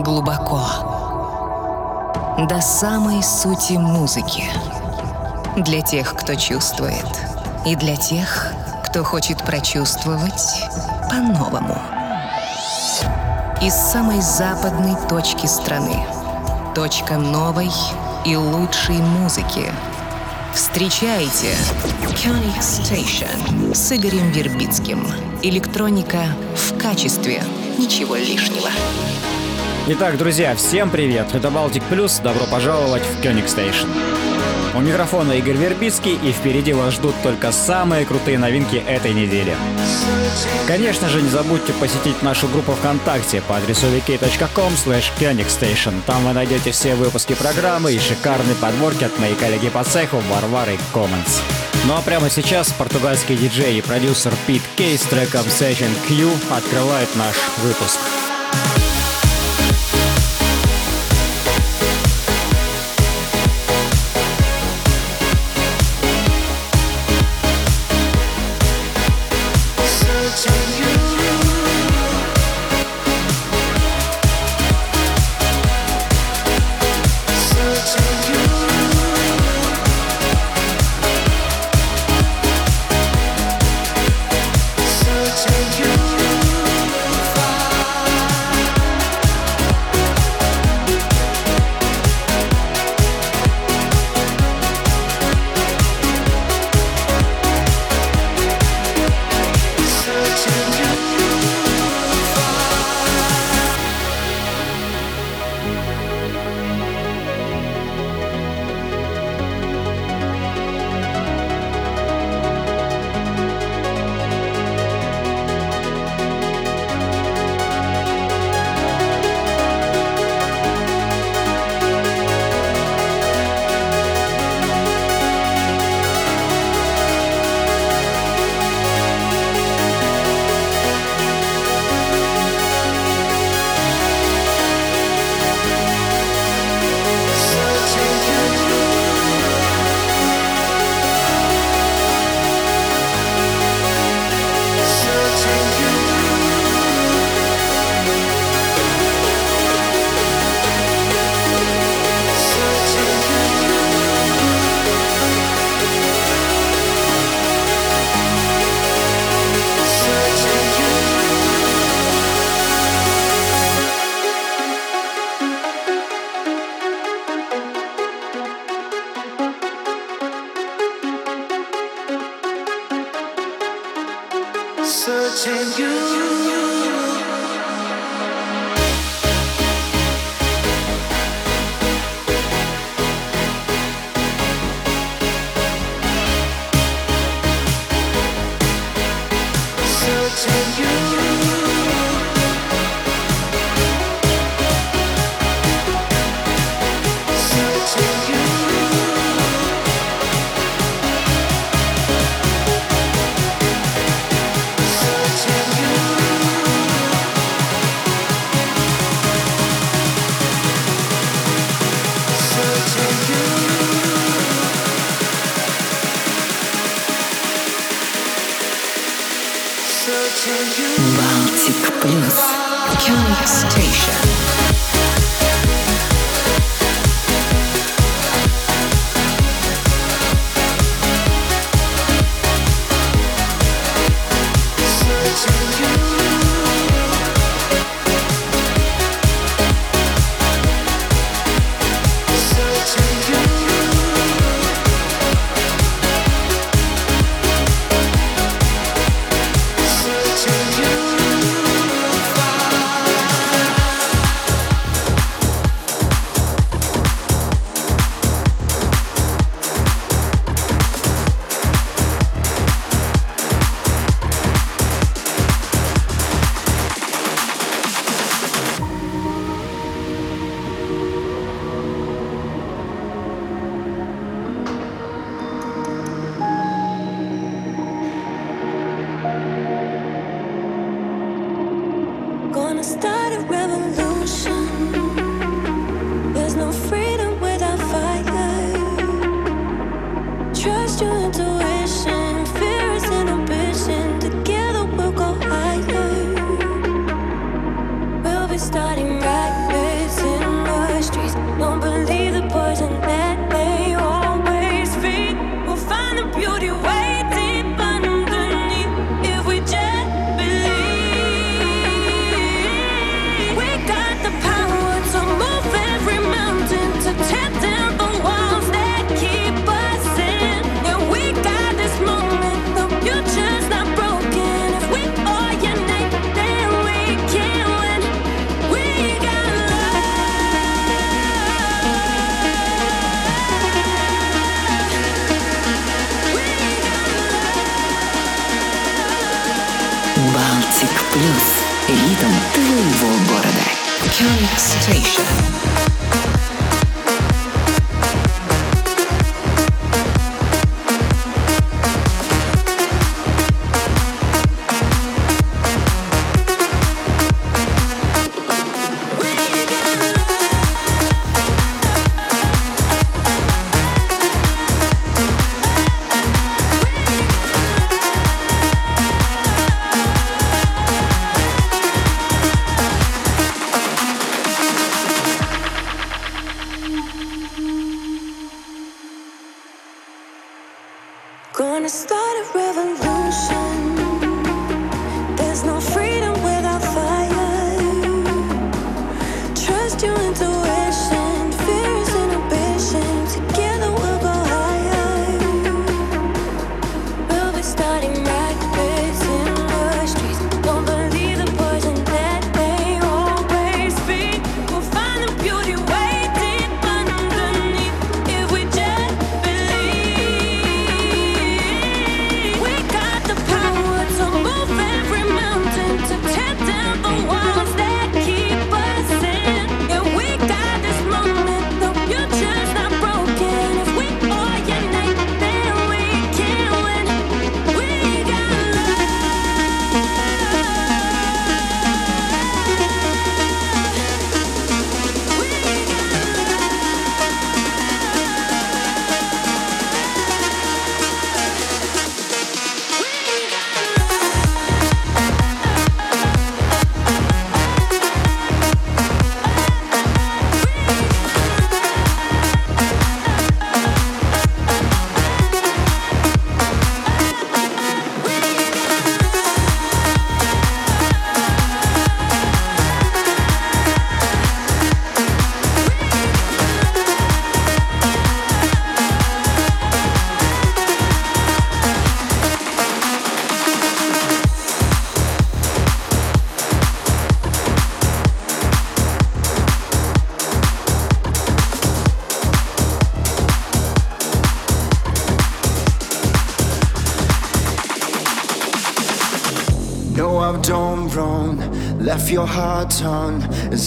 глубоко, до самой сути музыки. Для тех, кто чувствует, и для тех, кто хочет прочувствовать по-новому. Из самой западной точки страны. Точка новой и лучшей музыки. Встречайте Koenig Station с Игорем Вербицким. Электроника в качестве. Ничего лишнего. Итак, друзья, всем привет! Это Балтик Плюс. Добро пожаловать в Koenig Station. У микрофона Игорь Вербицкий, и впереди вас ждут только самые крутые новинки этой недели. Конечно же, не забудьте посетить нашу группу ВКонтакте по адресу wiki.com station. Там вы найдете все выпуски программы и шикарные подборки от моей коллеги по цеху Варвары Comments. Ну а прямо сейчас португальский диджей и продюсер Пит Кей с треком Session Q открывает наш выпуск.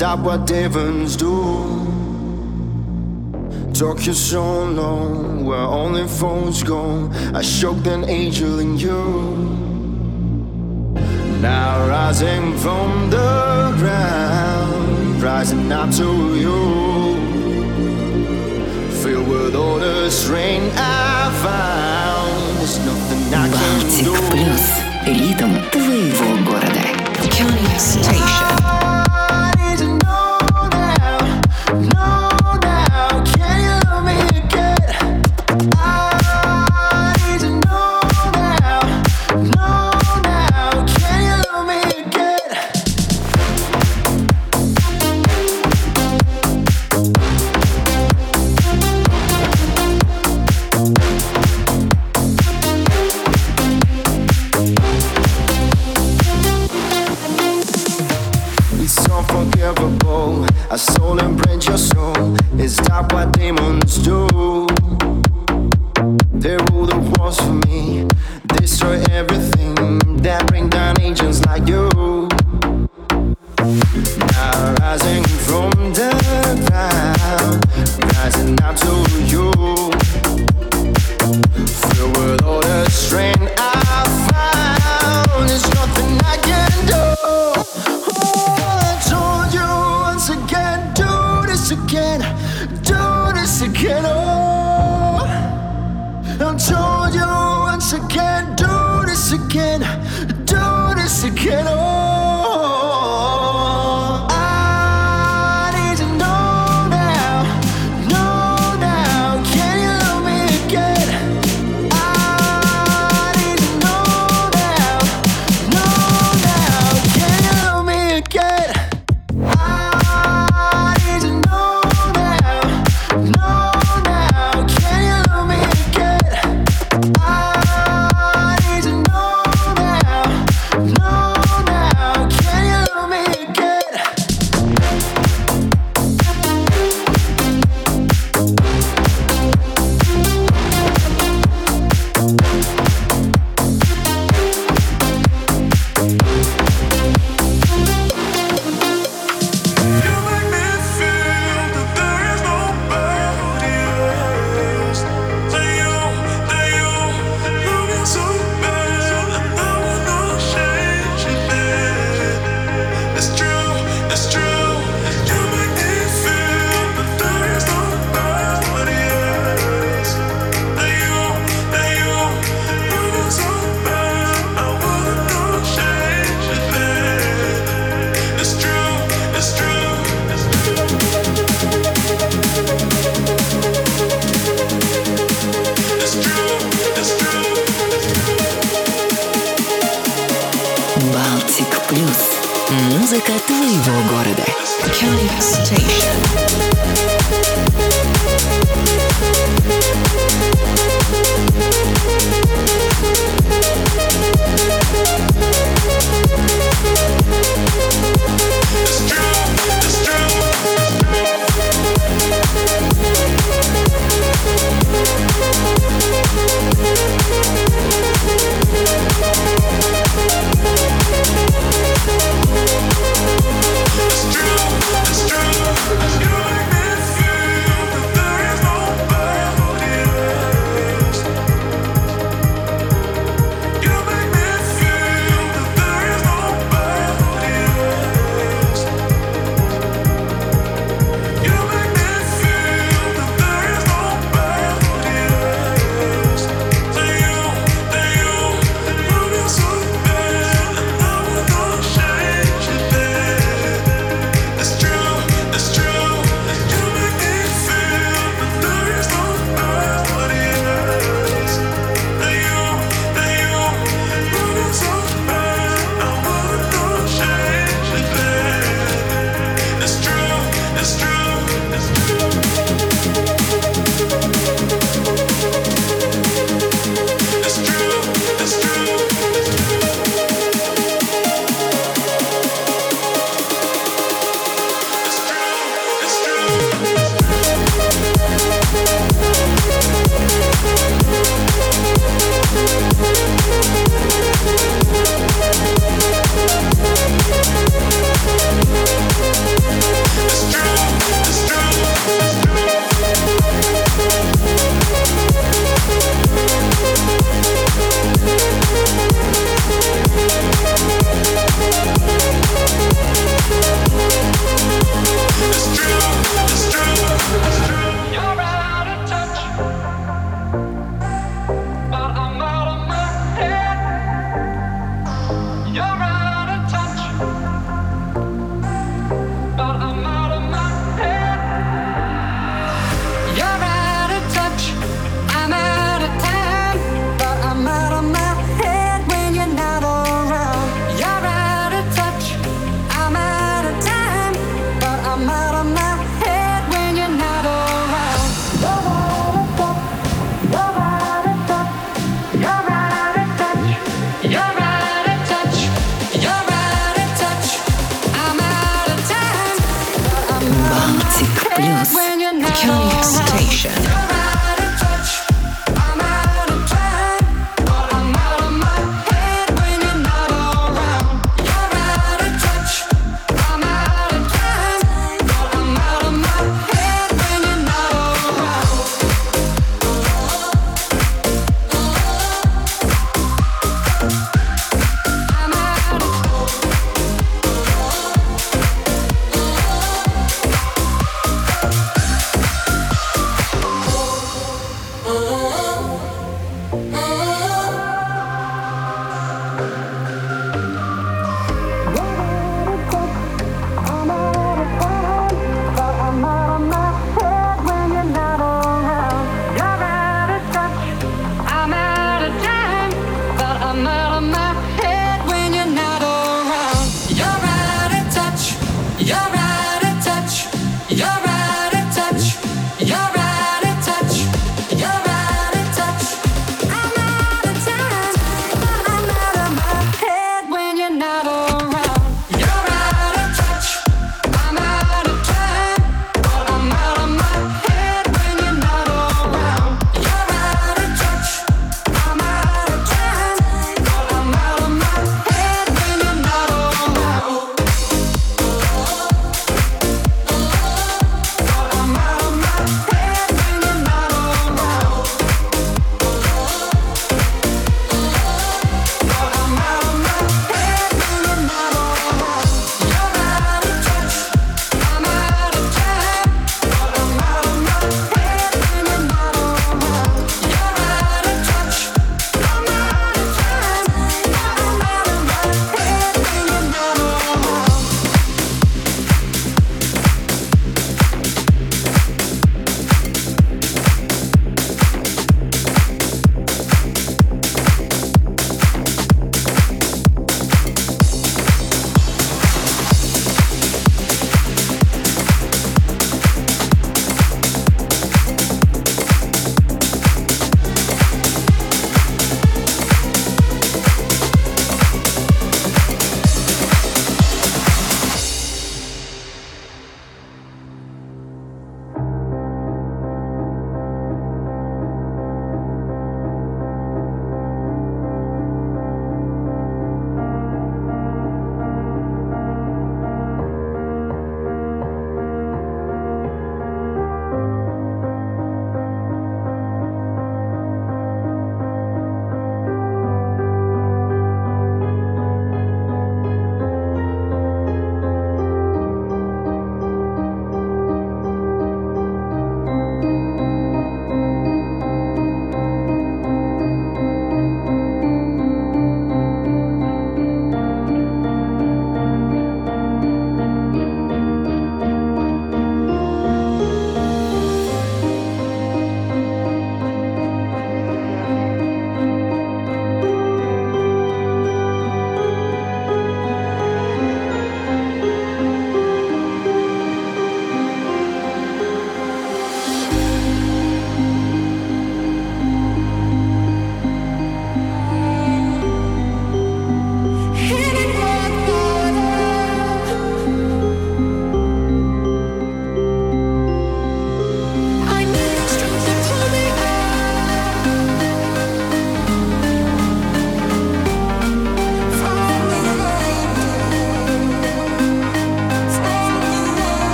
Stop what Devons do. Took you so long, where only phones go. I shook an angel in you. Now rising from the ground, rising up to you. Filled with all the rain I found. There's nothing I can do. Плюс. Ритм твоего города. Koenig Station. Around.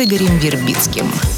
Игорем Вербицким.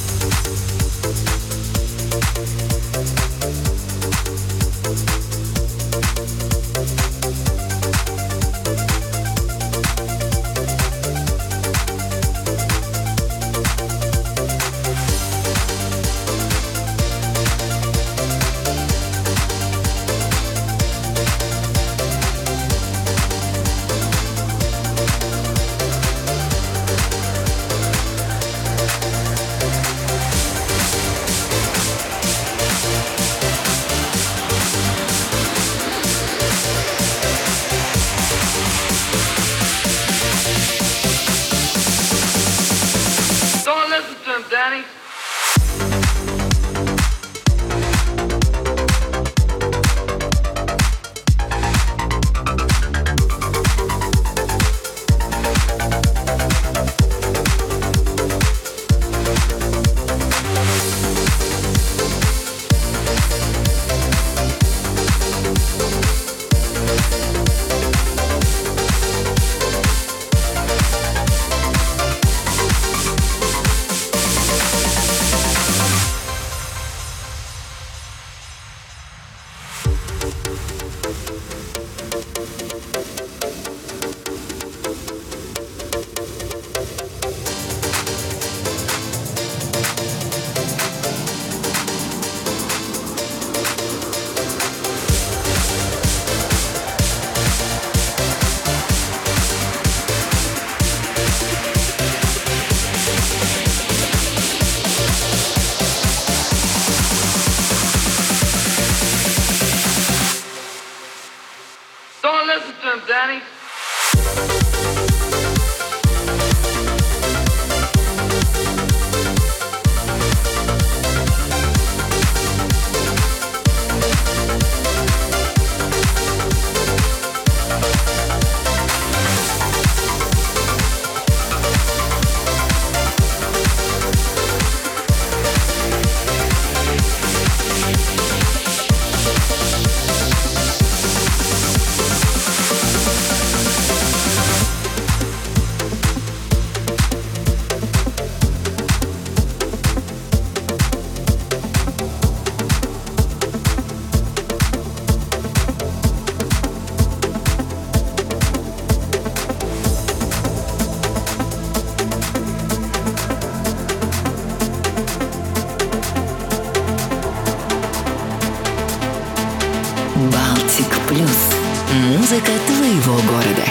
Музыка твоего города.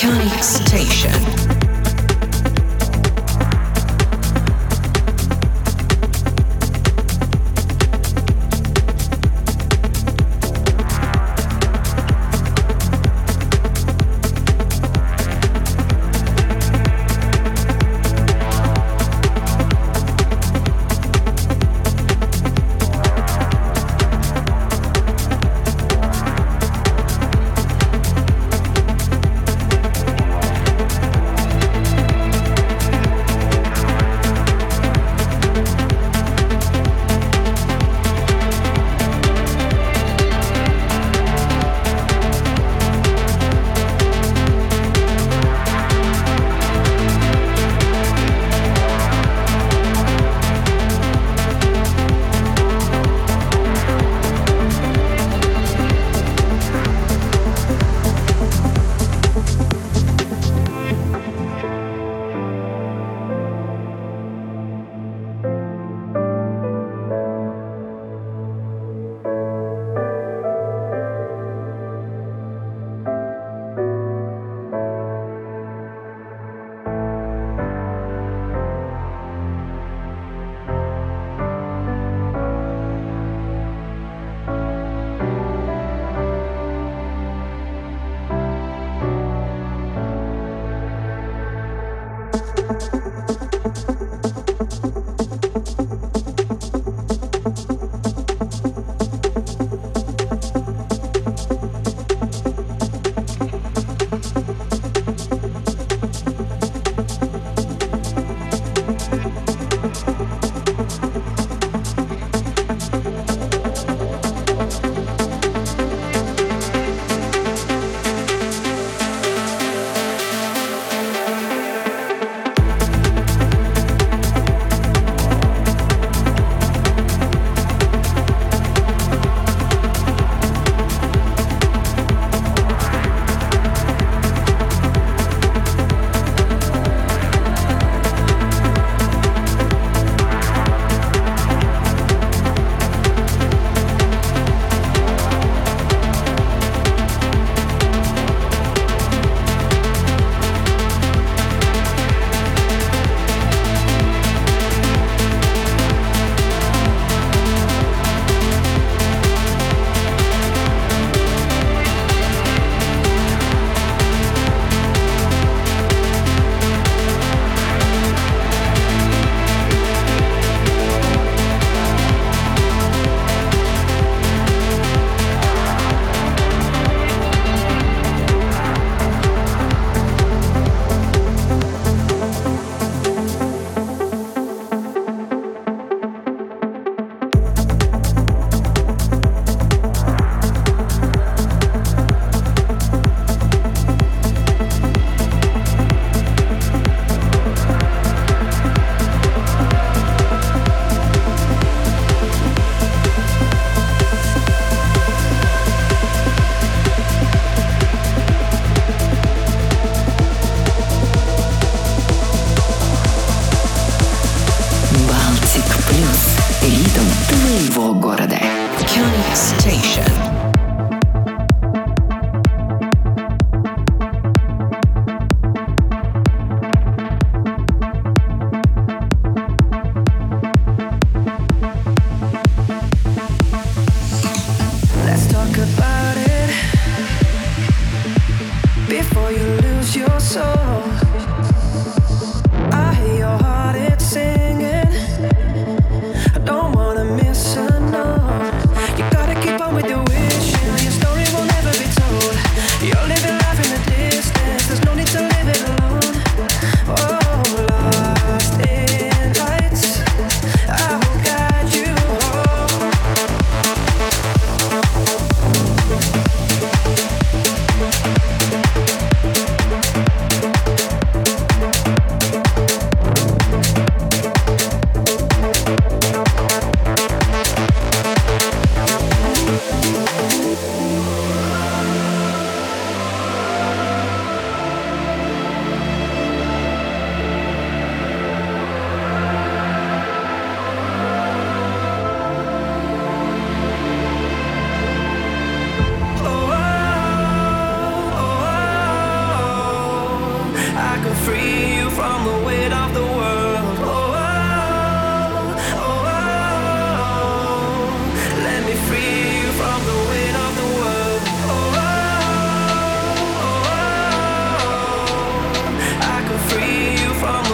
Koenig Station. You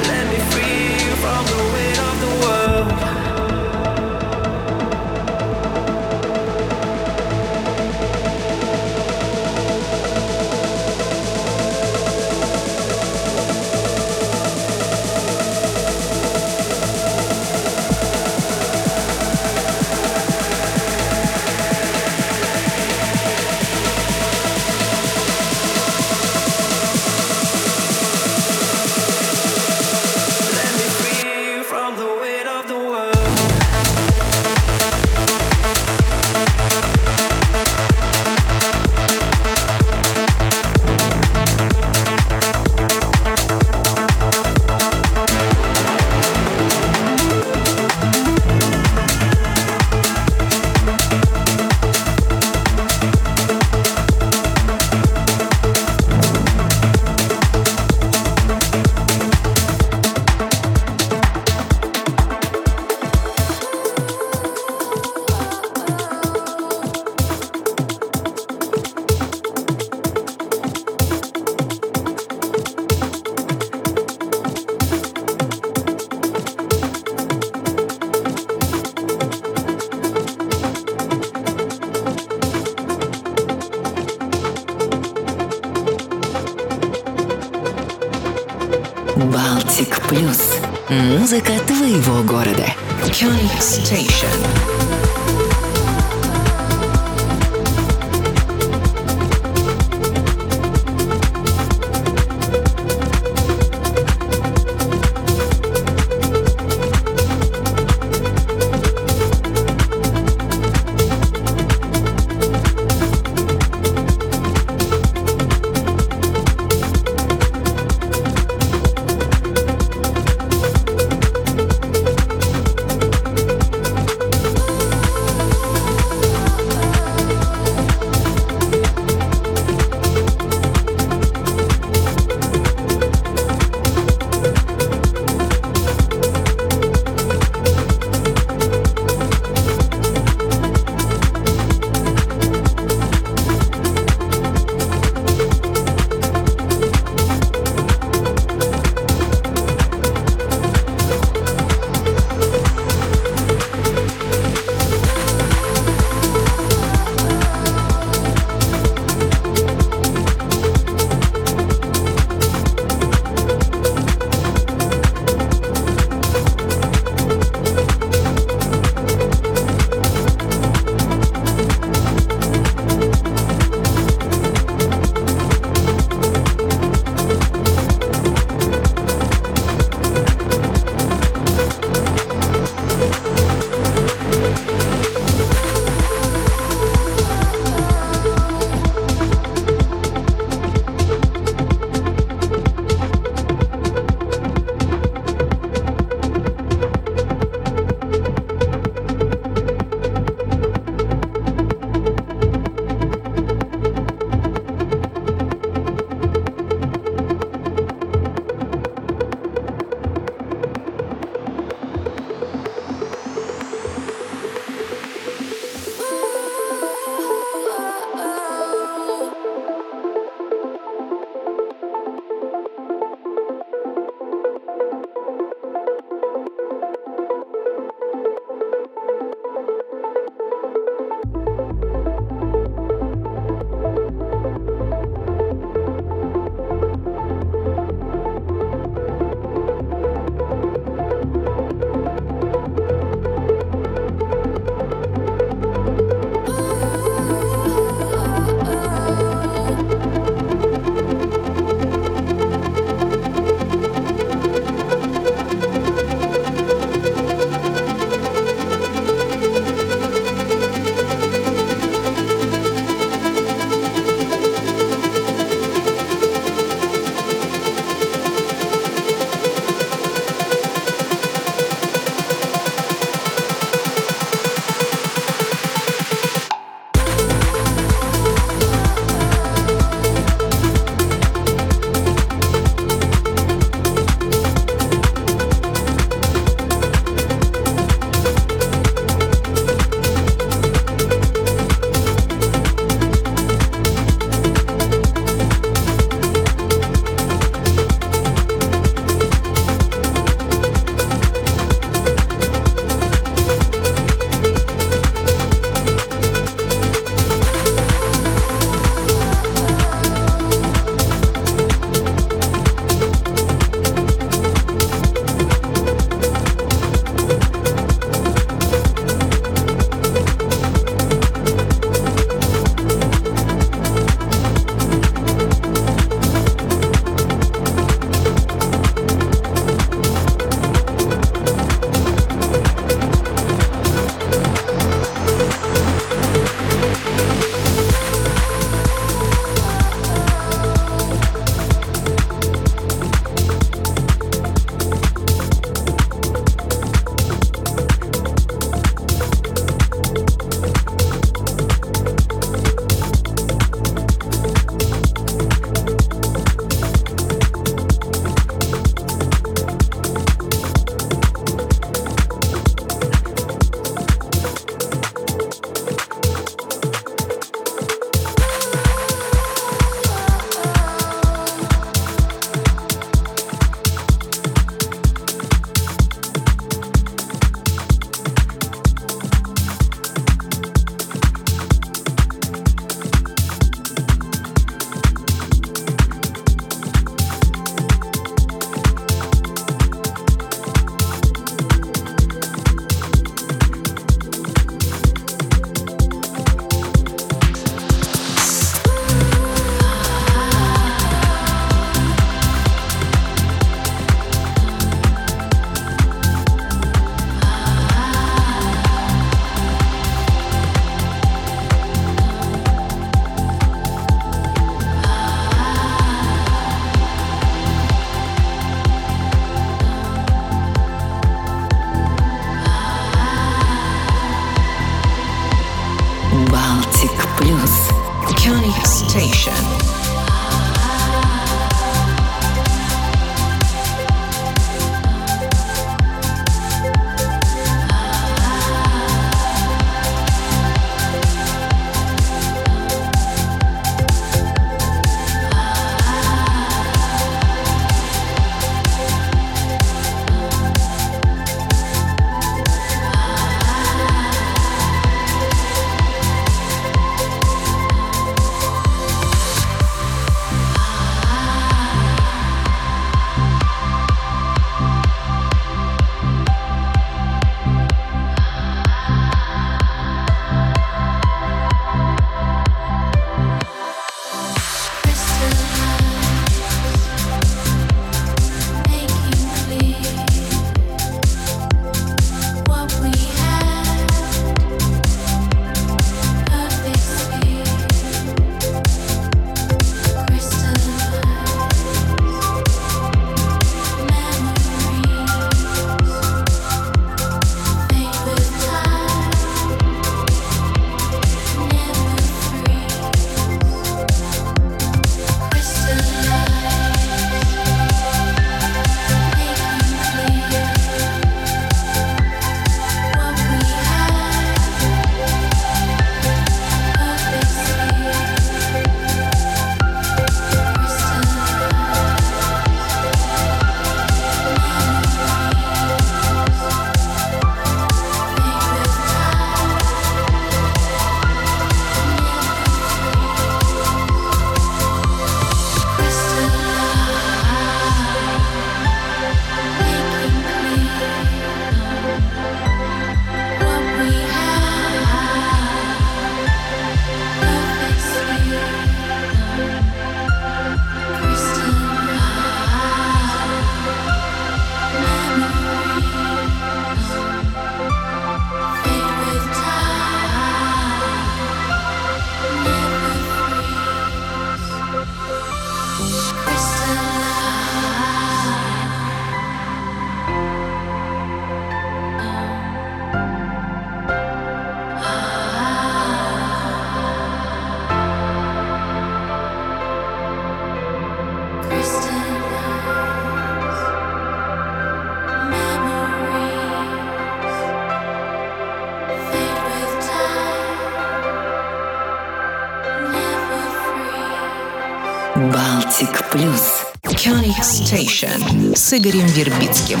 с Игорем Вербицким.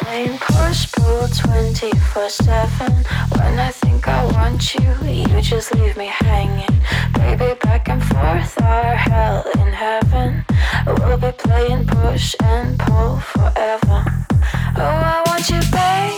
Playing push pull 24 7. When I think I want you, you just leave me hanging. Baby, back and forth, our hell in heaven. We'll be playing push and pull forever about you, babe.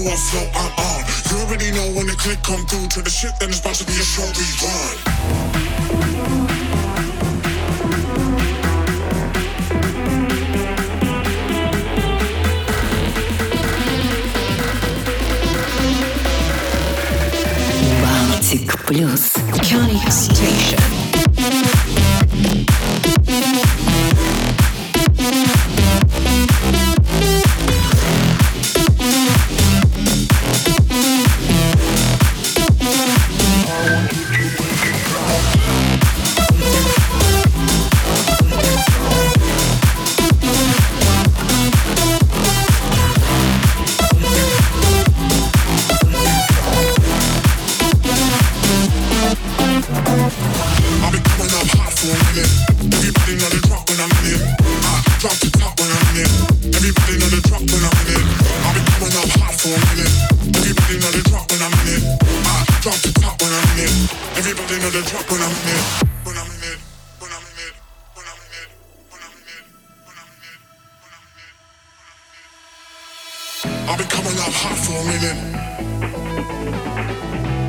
know what's what I'm on. You already know when the click come through to the shit, then it's about to be a short rerun. Plus Johnny Station.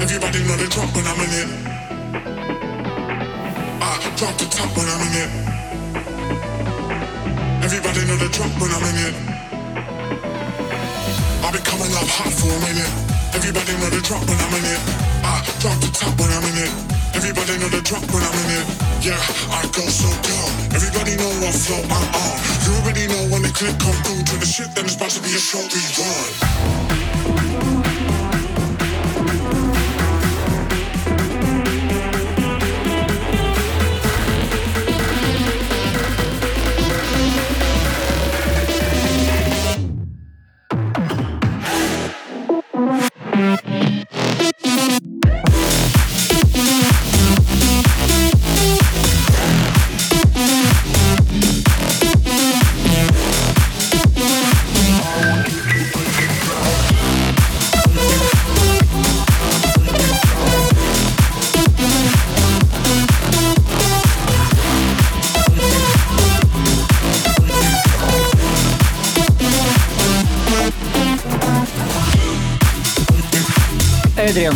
Everybody know the drop when I'm in it. I drop the top when I'm in it. Everybody know the drop when I'm in it. I've been coming up hot for a minute. Everybody know the drop when I'm in it. I drop the top when I'm in it. Everybody know the drop when I'm in it. Yeah, I go so down. Everybody know what flow I'm on. You already know when the click come through to the shit, then it's about to be a show we.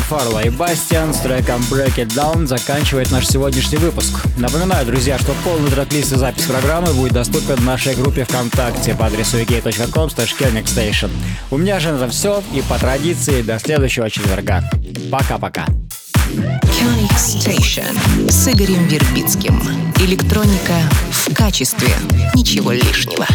Фарла и Бастиан с треком Break It Down заканчивает наш сегодняшний выпуск. Напоминаю, друзья, что полный трек-лист и запись программы будет доступен в нашей группе ВКонтакте по адресу wiki.com station. У меня же на этом все, и по традиции до следующего четверга. Пока-пока. Koenig Station с Игорем Вербицким. Электроника в качестве. Ничего лишнего.